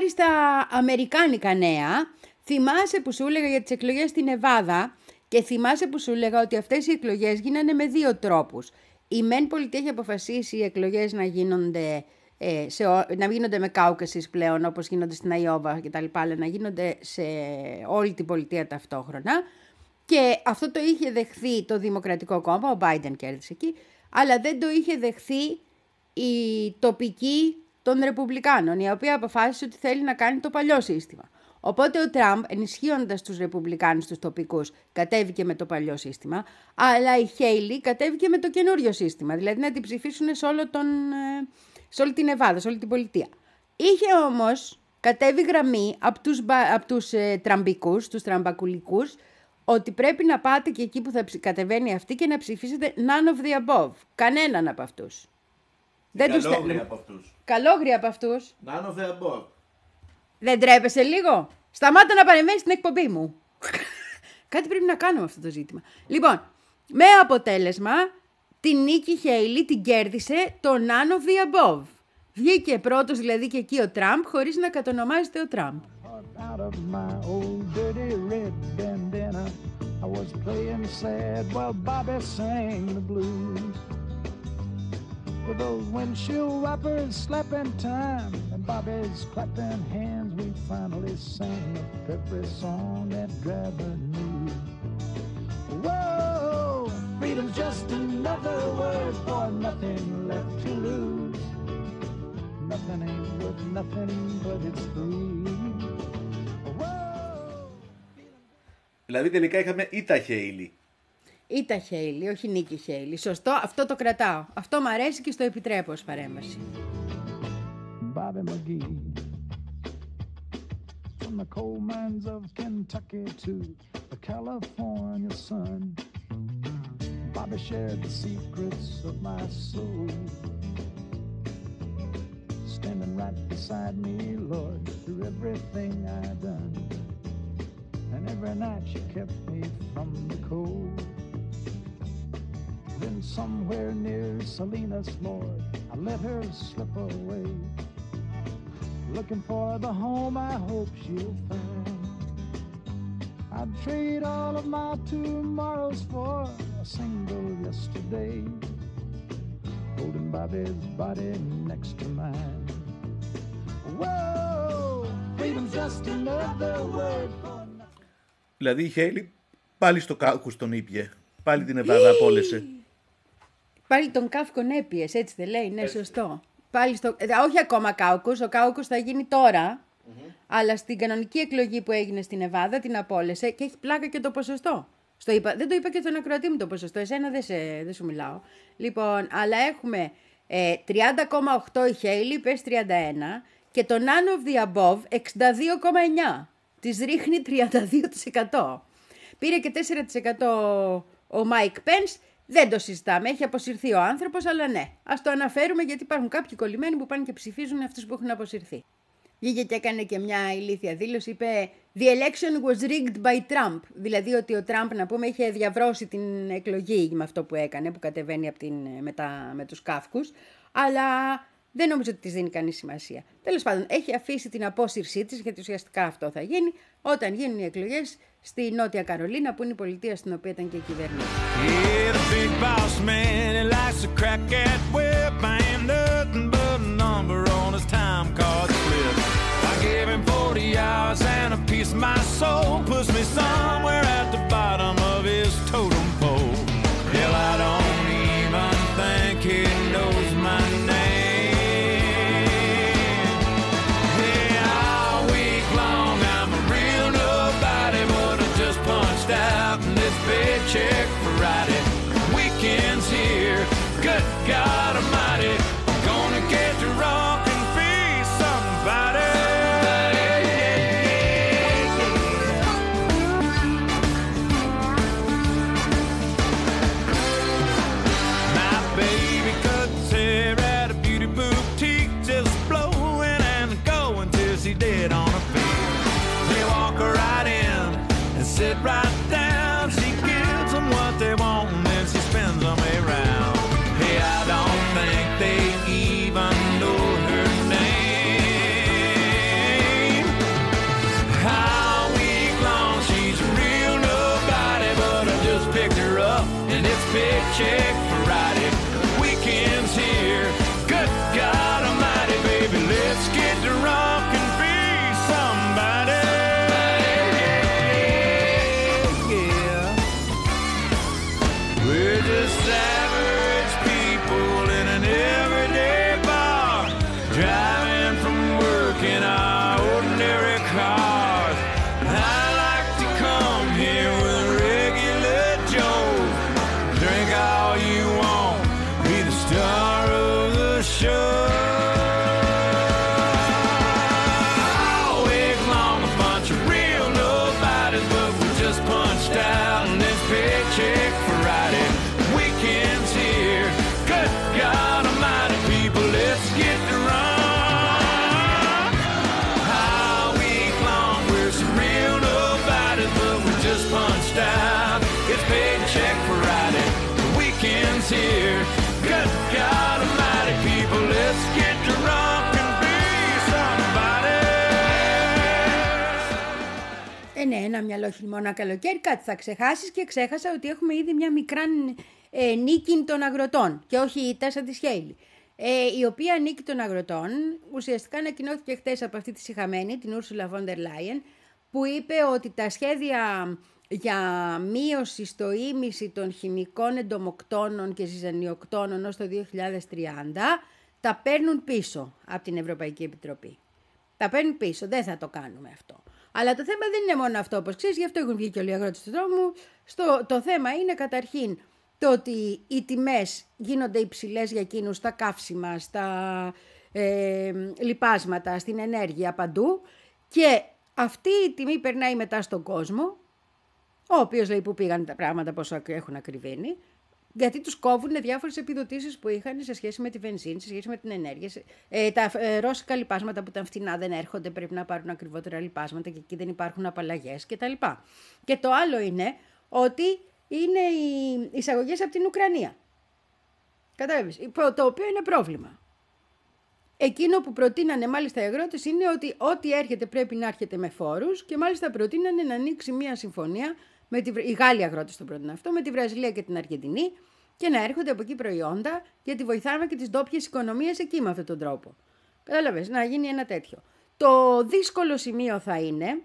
Στα ευχάριστα αμερικάνικα νέα, θυμάσαι που σου έλεγα για τις εκλογές στην Εβάδα και θυμάσαι που σου έλεγα ότι αυτές οι εκλογές γίνανε με δύο τρόπους. Η ΜΕΝ Πολιτεία έχει αποφασίσει οι εκλογές να γίνονται, ε, σε, ο- να γίνονται με κάουκασης πλέον όπως γίνονται στην Αϊόβα και τα λοιπά, αλλά να γίνονται σε όλη την πολιτεία ταυτόχρονα. Και αυτό το είχε δεχθεί το Δημοκρατικό Κόμμα, ο Biden κέρδισε εκεί, αλλά δεν το είχε δεχθεί η τοπική των Ρεπουμπλικάνων, η οποία αποφάσισε ότι θέλει να κάνει το παλιό σύστημα. Οπότε ο Τραμπ, ενισχύοντας τους Ρεπουμπλικάνους, τους τοπικούς, κατέβηκε με το παλιό σύστημα, αλλά η Χέιλι κατέβηκε με το καινούριο σύστημα, δηλαδή να την ψηφίσουν σε, όλο τον, ε, σε όλη την Εβάδα, σε όλη την πολιτεία. Είχε όμως κατέβει γραμμή από τους, μπα- απ' τους ε, τραμπικούς, τους τραμπακουλικούς, ότι πρέπει να πάτε και εκεί που θα ψη- κατεβαίνει αυτή και να ψηφίσετε none of the above. Κανέναν από αυτούς. Δεν τους Καλόγρια θέλουν. από αυτούς. Καλόγρια από αυτούς. None of the above. Δεν τρέπεσαι λίγο. Σταμάτα να παρεμβαίνεις στην εκπομπή μου. Κάτι πρέπει να κάνουμε αυτό το ζήτημα. Λοιπόν, με αποτέλεσμα, την νίκη Χέιλι την κέρδισε το none of the above. Βγήκε πρώτος δηλαδή και εκεί ο Τραμπ χωρίς να κατονομάζεται ο Τραμπ. out of my old dirty red bandana. I was playing sad while Bobby sang the blues. With those windshield wipers slapping time and Bobby's clapping hands, we finally sang up every song that driver knew. Whoa, freedom's just another word for nothing left to lose. Nothing ain't worth nothing but it's free. Whoa. Δηλαδή τελικά είχαμε ήττα Χέιλι. Ή τα Χέιλι, όχι νίκη Χέιλι. Σωστό, αυτό το κρατάω. Αυτό μου αρέσει και στο επιτρέπω ως παρέμβαση. Bobby McGee. From the coal mines of Kentucky to the California sun, Bobby shared the secrets of my soul. Standing right beside me, Lord, through everything I done. And every night she kept me from the cold. sleeping somewhere near Salinas, Lord. I let her slip away. Looking for the home I hope she'll find. I'd trade all of my tomorrows for a single yesterday. Holding Bobby's body next to mine. Whoa, freedom's just another word for Δηλαδή η Χέιλι πάλι στο κάκου τον ήπια. Πάλι την Εβάδα απόλυσε. Πάλι τον Κάφκον έπιες, έτσι δεν λέει, ναι, σωστό. Πάλι στο... ε, όχι ακόμα Κάουκος, ο Κάουκος θα γίνει τώρα, αλλά στην κανονική εκλογή που έγινε στην Εβάδα την απόλυσε και έχει πλάκα και το ποσοστό. Στο είπα, δεν το είπα και στον ακροατή μου το ποσοστό, εσένα δεν, σε, δεν σου μιλάω. Λοιπόν, αλλά έχουμε ε, 30,8 η Χέιλι, πες 31, και το none of the above 62,9. Της ρίχνει 32%. Πήρε και 4% ο Μάικ Πένς. Δεν το συζητάμε. Έχει αποσυρθεί ο άνθρωπος, αλλά ναι. Ας το αναφέρουμε γιατί υπάρχουν κάποιοι κολλημένοι που πάνε και ψηφίζουν αυτούς που έχουν αποσυρθεί. Βγήκε και έκανε και μια ηλίθια δήλωση. Είπε The election was rigged by Trump. Δηλαδή ότι ο Τραμπ, να πούμε, είχε διαβρώσει την εκλογή με αυτό που έκανε, που κατεβαίνει από την, με, τα, με τους caucus. Αλλά δεν νομίζω ότι της δίνει κανείς σημασία. Τέλος πάντων, έχει αφήσει την απόσυρσή της, γιατί ουσιαστικά αυτό θα γίνει, όταν γίνουν οι εκλογές στη Νότια Καρολίνα, που είναι η πολιτεία στην οποία ήταν και η κυβερνήτης. Yeah, Ε, ναι, ένα μυαλό χειμώνα καλοκαίρι, κάτι θα ξεχάσεις και ξέχασα ότι έχουμε ήδη μια μικρά ε, νίκη των αγροτών και όχι η τάσα της Χέιλι. Ε, η οποία νίκη των αγροτών ουσιαστικά ανακοινώθηκε χθες από αυτή τη συχαμένη, την Ursula von der Leyen, που είπε ότι τα σχέδια για μείωση στο ίμιση των χημικών εντομοκτώνων και ζυζανιοκτώνων ως το 2030 τα παίρνουν πίσω από την Ευρωπαϊκή Επιτροπή. Τα παίρνουν πίσω, δεν θα το κάνουμε αυτό. Αλλά το θέμα δεν είναι μόνο αυτό, όπως ξέρεις, γι' αυτό έχουν βγει και όλοι οι αγρότες του δρόμου. Στο, το θέμα είναι καταρχήν το ότι οι τιμές γίνονται υψηλές για εκείνους στα καύσιμα, στα ε, λιπάσματα, στην ενέργεια παντού και αυτή η τιμή περνάει μετά στον κόσμο, ο οποίος λέει που πήγαν τα πράγματα πόσο έχουν ακριβήνει, γιατί τους κόβουν διάφορες επιδοτήσεις που είχαν σε σχέση με τη βενζίνη, σε σχέση με την ενέργεια. σε- Ε, τα ε, ρώσικα λιπάσματα που ήταν φτηνά δεν έρχονται, πρέπει να πάρουν ακριβότερα λιπάσματα και εκεί δεν υπάρχουν απαλλαγές κτλ. Και το άλλο είναι ότι είναι οι εισαγωγές από την Ουκρανία. Κατάλαβες, το οποίο είναι πρόβλημα. Εκείνο που προτείνανε μάλιστα οι αγρότες είναι ότι ό,τι έρχεται πρέπει να έρχεται με φόρους και μάλιστα προτείνανε να ανοίξει μια συμφωνία, με τη, Βρ- οι Γάλλοι αγρότες το πρότειναν αυτό, με τη Βραζιλία και την Αργεντινή και να έρχονται από εκεί προϊόντα γιατί βοηθάμε και τις ντόπιες οικονομίες εκεί με αυτόν τον τρόπο. Κατάλαβες, να γίνει ένα τέτοιο. Το δύσκολο σημείο θα είναι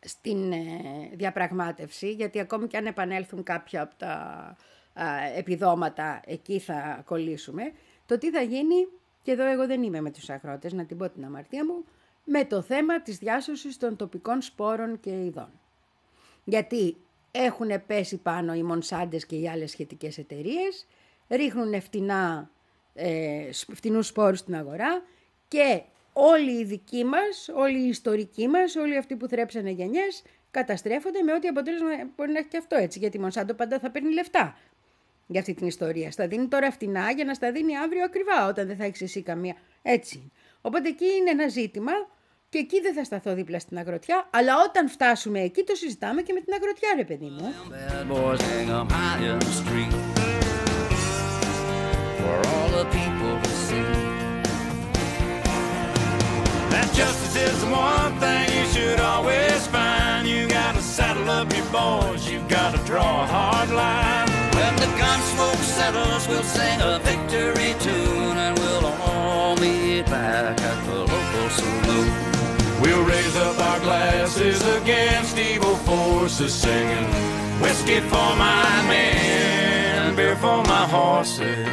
στην ε, διαπραγμάτευση, γιατί ακόμη και αν επανέλθουν κάποια από τα α, επιδόματα, εκεί θα κολλήσουμε, το τι θα γίνει, και εδώ εγώ δεν είμαι με τους αγρότες, να την πω την αμαρτία μου, με το θέμα της διάσωσης των τοπικών σπόρων και ειδών. Γιατί έχουν πέσει πάνω οι Μονσάντες και οι άλλες σχετικές εταιρείες, ρίχνουν φτηνά, ε, σ- φτηνούς σπόρους στην αγορά και όλοι οι δικοί μας, όλοι οι ιστορικοί μας, όλοι αυτοί που θρέψανε γενιές, καταστρέφονται με ό,τι αποτέλεσμα μπορεί να έχει και αυτό έτσι, γιατί η Μονσάντο πάντα θα παίρνει λεφτά για αυτή την ιστορία. Στα δίνει τώρα φτηνά για να στα δίνει αύριο ακριβά, όταν δεν θα έχεις εσύ καμία. Έτσι. Οπότε εκεί είναι ένα ζήτημα και εκεί δεν θα σταθώ δίπλα στην αγροτιά, αλλά όταν φτάσουμε εκεί το συζητάμε και με την αγροτιά, ρε παιδί μου. Bad boys hang 'em high in the street for all the people to see. That justice is the one thing you should always find. You gotta saddle up your boys, you gotta draw a hard line. When the gun smoke settles, we'll sing a victory tune and we'll all meet back at the local saloon. We'll raise up our glasses against evil forces, singing whiskey for my men, beer for my horses.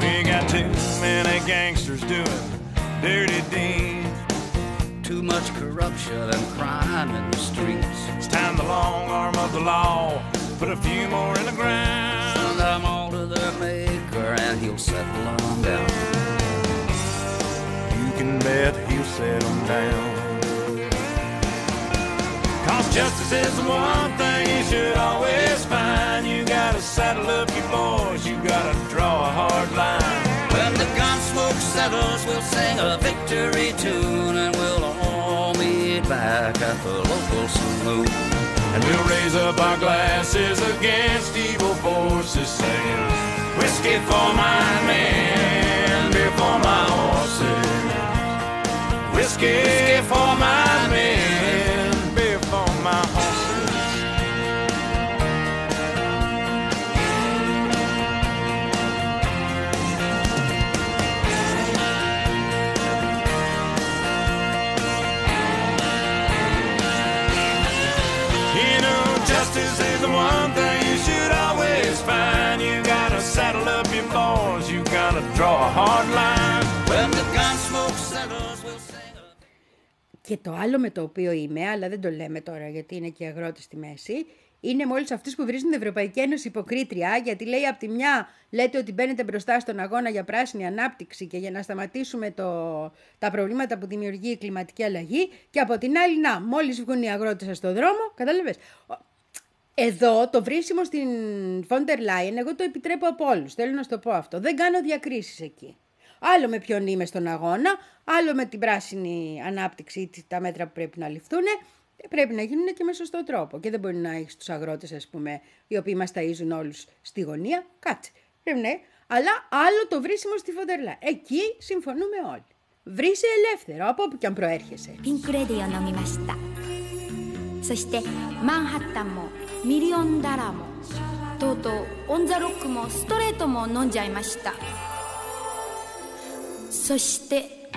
We got too many gangsters doing dirty deeds. Too much corruption and crime in the streets. It's time the long arm of the law put a few more in the ground. And he'll settle them down. You can bet he'll settle down. Cause justice is the one thing you should always find. You gotta saddle up your boys, you gotta draw a hard line. When the gun smoke settles, we'll sing a victory tune and we'll all meet back at the local saloon. And we'll raise up our glasses against evil forces, saying, Whiskey for my men, beer for my horses. Whiskey for my Και το άλλο με το οποίο είμαι, αλλά δεν το λέμε τώρα γιατί είναι και οι αγρότες στη μέση, είναι μόλις αυτούς που βρίζουν την Ευρωπαϊκή Ένωση υποκρίτρια, γιατί λέει από τη μια λέτε ότι μπαίνετε μπροστά στον αγώνα για πράσινη ανάπτυξη και για να σταματήσουμε το, τα προβλήματα που δημιουργεί η κλιματική αλλαγή και από την άλλη, να, μόλις βγουν οι αγρότες σας στο δρόμο, κατάλαβες, εδώ το βρίσιμο στην Φόντερ Λάιεν, εγώ το επιτρέπω από όλου. Θέλω να σου το πω αυτό. Δεν κάνω διακρίσει εκεί. Άλλο με ποιον είμαι στον αγώνα, άλλο με την πράσινη ανάπτυξη ή τα μέτρα που πρέπει να ληφθούν. Πρέπει να γίνουν και με σωστό τρόπο. Και δεν μπορεί να έχει του αγρότε, α πούμε, οι οποίοι μα ταΐζουν όλου στη γωνία. Κάτσε. Πρέπει να Αλλά άλλο το βρίσιμο στη Φόντερ Λάιεν. Εκεί συμφωνούμε όλοι. Βρήσε ελεύθερο, από όπου και αν προέρχεσαι. ピンクレディーを飲みましたそしてマンハッタンも ミリオンダラーもとうとうオン・ザ・ロックもストレートも飲んじゃいました。そして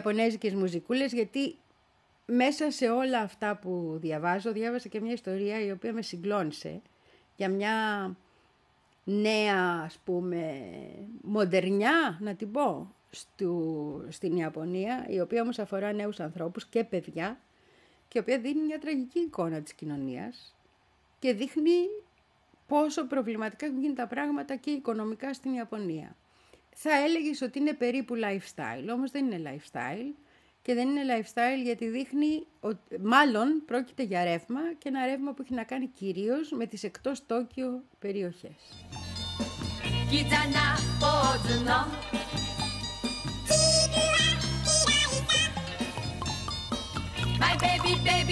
Ιαπωνέζικες μουζικούλες γιατί μέσα σε όλα αυτά που διαβάζω διάβασα και μια ιστορία η οποία με συγκλώνησε για μια νέα ας πούμε μοντερνιά να την πω στου, στην Ιαπωνία η οποία όμως αφορά νέους ανθρώπους και παιδιά και η οποία δίνει μια τραγική εικόνα της κοινωνίας και δείχνει πόσο προβληματικά έχουν γίνει τα πράγματα και οικονομικά στην Ιαπωνία θα έλεγες ότι είναι περίπου lifestyle, όμως δεν είναι lifestyle και δεν είναι lifestyle γιατί δείχνει ότι μάλλον πρόκειται για ρεύμα και ένα ρεύμα που έχει να κάνει κυρίως με τις εκτός Τόκιο περιοχές. My baby, baby.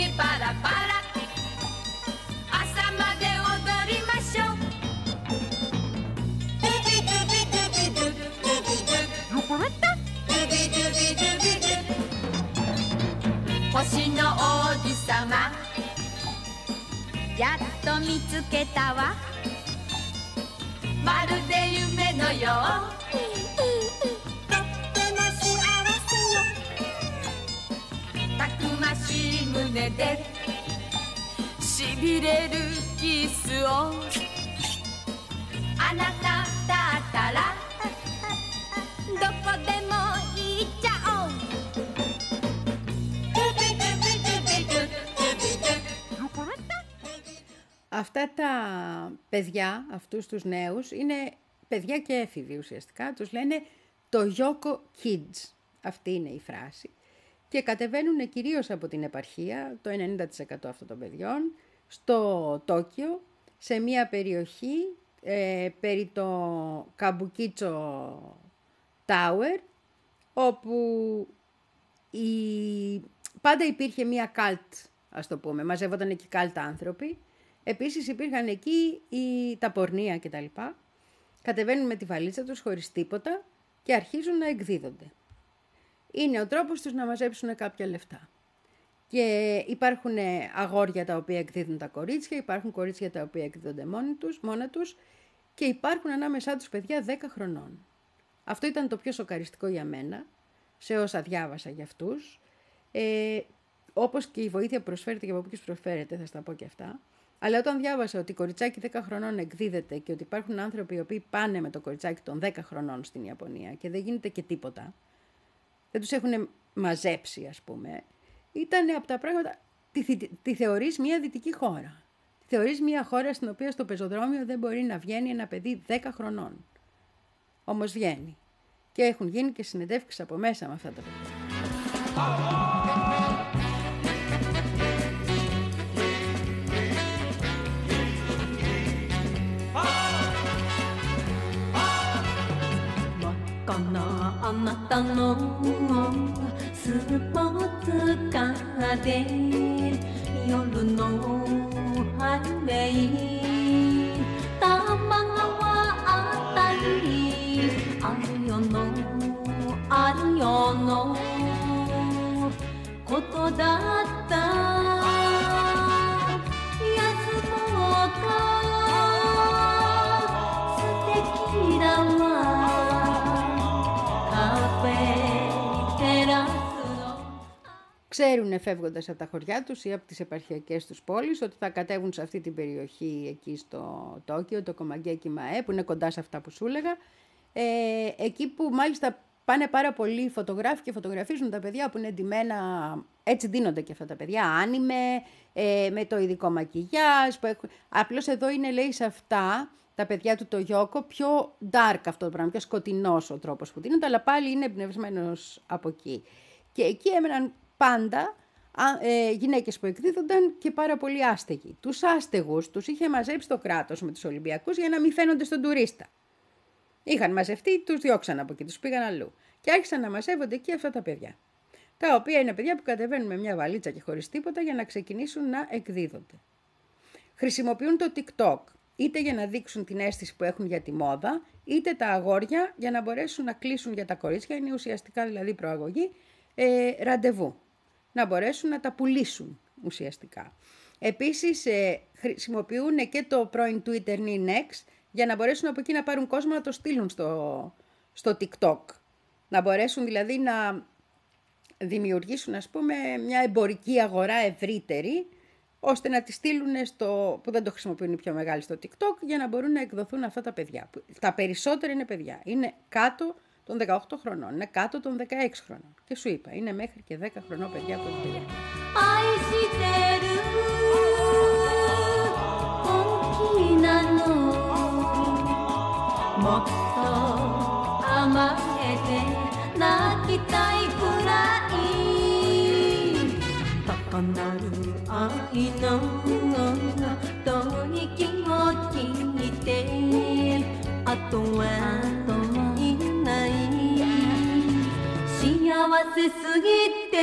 ドゥ星の王子様。やっと見つけたわ。まるで夢のよう。とっても幸せよ。たくましい胸で。しびれるキスを。あなただったら。Αυτά τα παιδιά, αυτούς τους νέους, είναι παιδιά και έφηβοι ουσιαστικά. Τους λένε το Yoko Kids. Αυτή είναι η φράση. Και κατεβαίνουν κυρίως από την επαρχία, το 90% αυτών των παιδιών, στο Τόκιο, σε μια περιοχή ε, περί το Καμπουκίτσο Tower, όπου η... πάντα υπήρχε μια καλτ, ας το πούμε, μαζεύονταν εκεί καλτ άνθρωποι. Επίσης υπήρχαν εκεί οι... τα πορνεία κτλ. Κατεβαίνουν με τη βαλίτσα τους χωρίς τίποτα και αρχίζουν να εκδίδονται. Είναι ο τρόπος τους να μαζέψουν κάποια λεφτά. Και υπάρχουν ε, αγόρια τα οποία εκδίδουν τα κορίτσια, υπάρχουν κορίτσια τα οποία εκδίδονται μόνοι τους, μόνα τους και υπάρχουν ανάμεσά τους παιδιά 10 χρονών. Αυτό ήταν το πιο σοκαριστικό για μένα, σε όσα διάβασα για αυτούς. Ε, όπως και η βοήθεια που προσφέρεται και από ποιους προσφέρεται, θα στα πω και αυτά. Αλλά όταν διάβασα ότι κοριτσάκι 10 χρονών εκδίδεται και ότι υπάρχουν άνθρωποι οι οποίοι πάνε με το κοριτσάκι των 10 χρονών στην Ιαπωνία και δεν γίνεται και τίποτα, δεν τους έχουν μαζέψει ας πούμε, ήταν από τα πράγματα, τη, τη, τη θεωρείς μια δυτική χώρα. Τη θεωρείς μια χώρα στην οποία στο πεζοδρόμιο δεν μπορεί να βγαίνει ένα παιδί 10 χρονών. Όμως βγαίνει. Και έχουν γίνει και συνεντεύξεις από μέσα με αυτά τα παιδιά.「赤なあなたのスポーツカーで夜のハイウェイ多摩川あたりあるよのあるよのことだった Ξέρουν φεύγοντας από τα χωριά τους ή από τις επαρχιακές τους πόλεις ότι θα κατέβουν σε αυτή την περιοχή εκεί στο Τόκιο, το Κομαγκέκι Μαέ που είναι κοντά σε αυτά που σου έλεγα. Ε, εκεί που μάλιστα πάνε πάρα πολλοί φωτογράφοι και φωτογραφίζουν τα παιδιά που είναι εντυμένα, έτσι δίνονται και αυτά τα παιδιά, άνιμε, ε, με το ειδικό μακιγιάζ. Που έχουν... Απλώς εδώ είναι λέει σε αυτά τα παιδιά του το Γιώκο πιο dark αυτό το πράγμα, πιο σκοτεινός ο τρόπος που δίνονται, αλλά πάλι είναι εμπνευσμένος από εκεί. Και εκεί έμεναν πάντα α, ε, γυναίκες που εκδίδονταν και πάρα πολύ άστεγοι. Τους άστεγους τους είχε μαζέψει το κράτος με τους Ολυμπιακούς για να μην φαίνονται στον τουρίστα. Είχαν μαζευτεί, τους διώξαν από εκεί, τους πήγαν αλλού. Και άρχισαν να μαζεύονται εκεί αυτά τα παιδιά. Τα οποία είναι παιδιά που κατεβαίνουν με μια βαλίτσα και χωρίς τίποτα για να ξεκινήσουν να εκδίδονται. Χρησιμοποιούν το TikTok είτε για να δείξουν την αίσθηση που έχουν για τη μόδα, είτε τα αγόρια για να μπορέσουν να κλείσουν για τα κορίτσια, είναι ουσιαστικά δηλαδή προαγωγή, ε, ραντεβού. Να μπορέσουν να τα πουλήσουν ουσιαστικά. Επίσης ε, χρησιμοποιούν και το πρώην Twitter Ninex για να μπορέσουν από εκεί να πάρουν κόσμο να το στείλουν στο, στο TikTok. Να μπορέσουν δηλαδή να δημιουργήσουν ας πούμε μια εμπορική αγορά ευρύτερη ώστε να τη στείλουν στο, που δεν το χρησιμοποιούν οι πιο μεγάλοι στο TikTok για να μπορούν να εκδοθούν αυτά τα παιδιά. Που- Τα περισσότερα είναι παιδιά. Είναι κάτω των 18 χρονών, είναι κάτω των 16 χρονών. Και σου είπα, είναι μέχρι και 10 χρονών παιδιά που έχουν παιδιά. せすぎて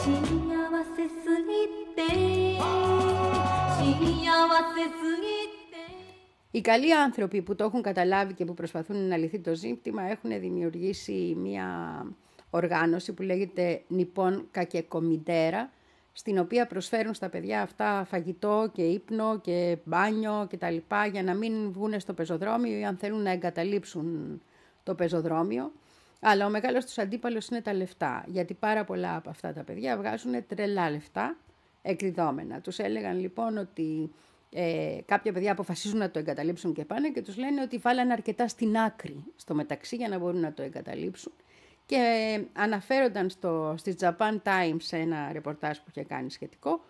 幸せすぎて幸せすぎて Οι καλοί άνθρωποι που το έχουν καταλάβει και που προσπαθούν να λυθεί το ζήτημα έχουν δημιουργήσει μια οργάνωση που λέγεται Νιπών Κακεκομιντέρα, στην οποία προσφέρουν στα παιδιά αυτά φαγητό και ύπνο και μπάνιο και τα λοιπά για να μην βγουν στο πεζοδρόμιο ή αν θέλουν να εγκαταλείψουν το πεζοδρόμιο. Αλλά ο μεγάλος τους αντίπαλος είναι τα λεφτά, γιατί πάρα πολλά από αυτά τα παιδιά βγάζουν τρελά λεφτά εκδιδόμενα. Τους έλεγαν λοιπόν ότι ε, κάποια παιδιά αποφασίζουν να το εγκαταλείψουν και πάνε και τους λένε ότι βάλανε αρκετά στην άκρη στο μεταξύ για να μπορούν να το εγκαταλείψουν. Και αναφέρονταν στο, στη Japan Times σε ένα ρεπορτάζ που είχε κάνει σχετικό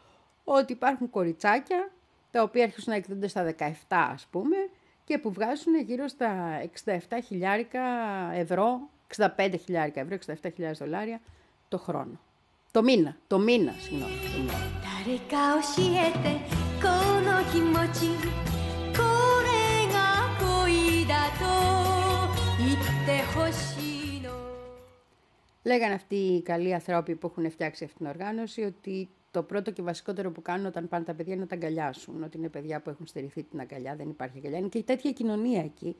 ότι υπάρχουν κοριτσάκια τα οποία αρχίζουν να εκδίδονται στα 17 ας πούμε και που βγάζουν γύρω στα 67 χιλιάρικα ευρώ, 65 χιλιάρικα ευρώ, 67 χιλιάδες δολάρια το χρόνο. Το μήνα, το μήνα, συγγνώμη. Το μήνα. 誰か教えてこの気持ちこれが恋だと言ってほしいの Λέγανε αυτοί οι καλοί άνθρωποι που έχουν φτιάξει αυτή την οργάνωση ότι το πρώτο και βασικότερο που κάνουν όταν πάνε τα παιδιά είναι να τα αγκαλιάσουν. Ότι είναι παιδιά που έχουν στερηθεί την αγκαλιά, δεν υπάρχει αγκαλιά. Είναι και η τέτοια κοινωνία εκεί.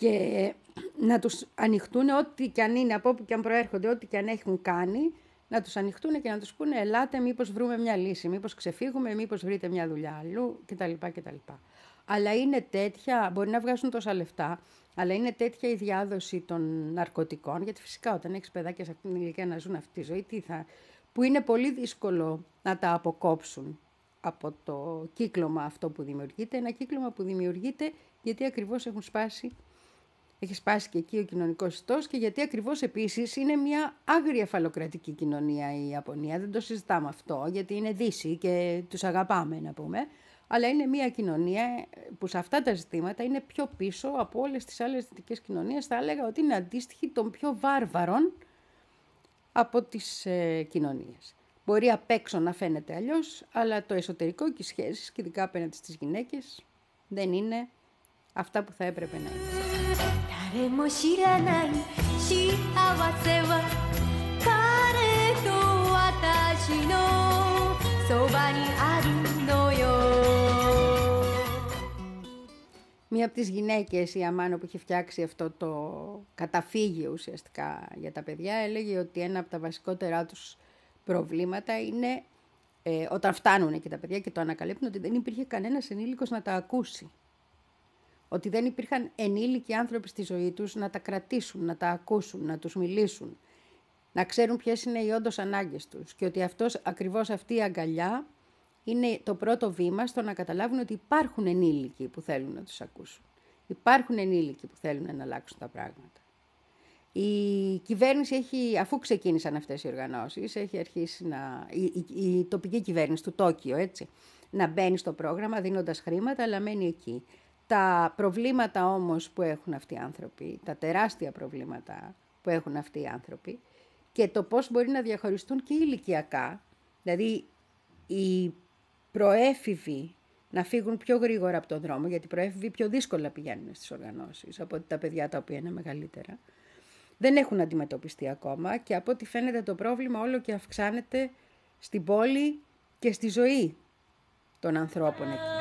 Και να τους ανοιχτούν ό,τι και αν είναι, από όπου και αν προέρχονται, ό,τι και αν έχουν κάνει, να τους ανοιχτούν και να τους πούνε ελάτε μήπως βρούμε μια λύση, μήπως ξεφύγουμε, μήπως βρείτε μια δουλειά αλλού κτλ. κτλ. Αλλά είναι τέτοια, μπορεί να βγάζουν τόσα λεφτά, αλλά είναι τέτοια η διάδοση των ναρκωτικών, γιατί φυσικά όταν έχεις παιδάκια σε αυτήν την ηλικία να ζουν αυτή τη ζωή, τι θα, που είναι πολύ δύσκολο να τα αποκόψουν από το κύκλωμα αυτό που δημιουργείται. Ένα κύκλωμα που δημιουργείται γιατί ακριβώς έχουν σπάσει έχει σπάσει και εκεί ο κοινωνικός ιστός και γιατί ακριβώς επίσης είναι μια άγρια φαλοκρατική κοινωνία η Ιαπωνία. Δεν το συζητάμε αυτό, γιατί είναι Δύση και τους αγαπάμε, να πούμε. Αλλά είναι μια κοινωνία που σε αυτά τα ζητήματα είναι πιο πίσω από όλες τις άλλες δυτικές κοινωνίες. Θα έλεγα ότι είναι αντίστοιχη των πιο βάρβαρων από τις ε, κοινωνίες. Μπορεί απ' έξω να φαίνεται αλλιώς, αλλά το εσωτερικό και οι σχέσεις, και ειδικά απέναντι στις γυναίκες, δεν είναι αυτά που θα έπρεπε να είναι. 誰も知らない幸せは彼と私のそばにあるのよ Μία από τις γυναίκες, η Αμάνο που είχε φτιάξει αυτό το καταφύγιο ουσιαστικά για τα παιδιά, έλεγε ότι ένα από τα βασικότερά τους προβλήματα είναι ε, όταν φτάνουν και τα παιδιά και το ανακαλύπτουν ότι δεν υπήρχε κανένας ενήλικος να τα ακούσει. Ότι δεν υπήρχαν ενήλικοι άνθρωποι στη ζωή τους να τα κρατήσουν, να τα ακούσουν, να τους μιλήσουν, να ξέρουν ποιες είναι οι όντως ανάγκες τους και ότι αυτός, ακριβώς αυτή η αγκαλιά είναι το πρώτο βήμα στο να καταλάβουν ότι υπάρχουν ενήλικοι που θέλουν να τους ακούσουν. Υπάρχουν ενήλικοι που θέλουν να αλλάξουν τα πράγματα. Η κυβέρνηση έχει, αφού ξεκίνησαν αυτές οι οργανώσεις, έχει αρχίσει να, η, η- η τοπική κυβέρνηση του Τόκιο, έτσι, να μπαίνει στο πρόγραμμα δίνοντας χρήματα, αλλά μένει εκεί. Τα προβλήματα όμως που έχουν αυτοί οι άνθρωποι, τα τεράστια προβλήματα που έχουν αυτοί οι άνθρωποι και το πώς μπορεί να διαχωριστούν και ηλικιακά, δηλαδή οι προέφηβοι να φύγουν πιο γρήγορα από τον δρόμο, γιατί οι προέφηβοι πιο δύσκολα πηγαίνουν στις οργανώσεις από ότι τα παιδιά τα οποία είναι μεγαλύτερα. Δεν έχουν αντιμετωπιστεί ακόμα και από ό,τι φαίνεται το πρόβλημα όλο και αυξάνεται στην πόλη και στη ζωή των ανθρώπων εκεί.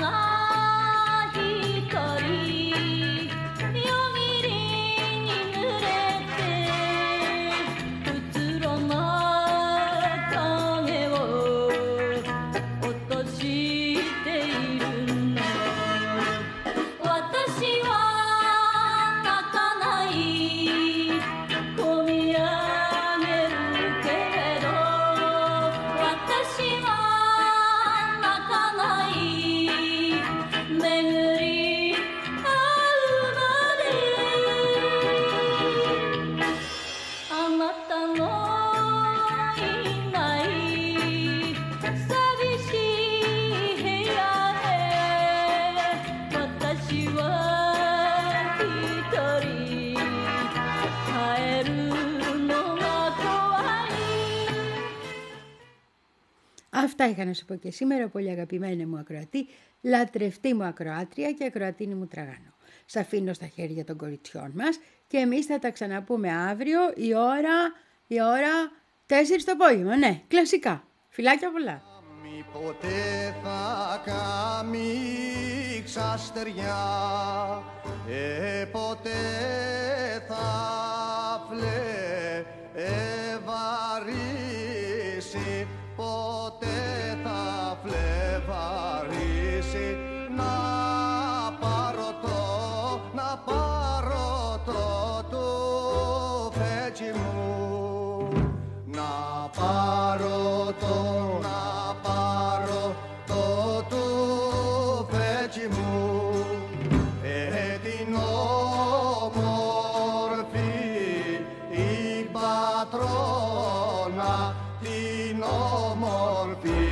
long. Αυτά είχα να σου πω και σήμερα, πολύ αγαπημένη μου ακροατή, λατρευτή μου ακροάτρια και ακροατίνη μου τραγανό. Σ' αφήνω στα χέρια των κοριτσιών μας και εμείς θα τα ξαναπούμε αύριο η ώρα, η ώρα 4 το απόγευμα. Ναι, κλασικά. Φιλάκια πολλά. Μη ποτέ θα κάμει ξαστεριά ε, ποτέ θα φλεβαρίσει φλεβαρίσει να πάρω το, να πάρω το του φέτσι μου. Να πάρω το, να πάρω το του φέτσι μου. Ε, την όμορφη η πατρόνα την όμορφη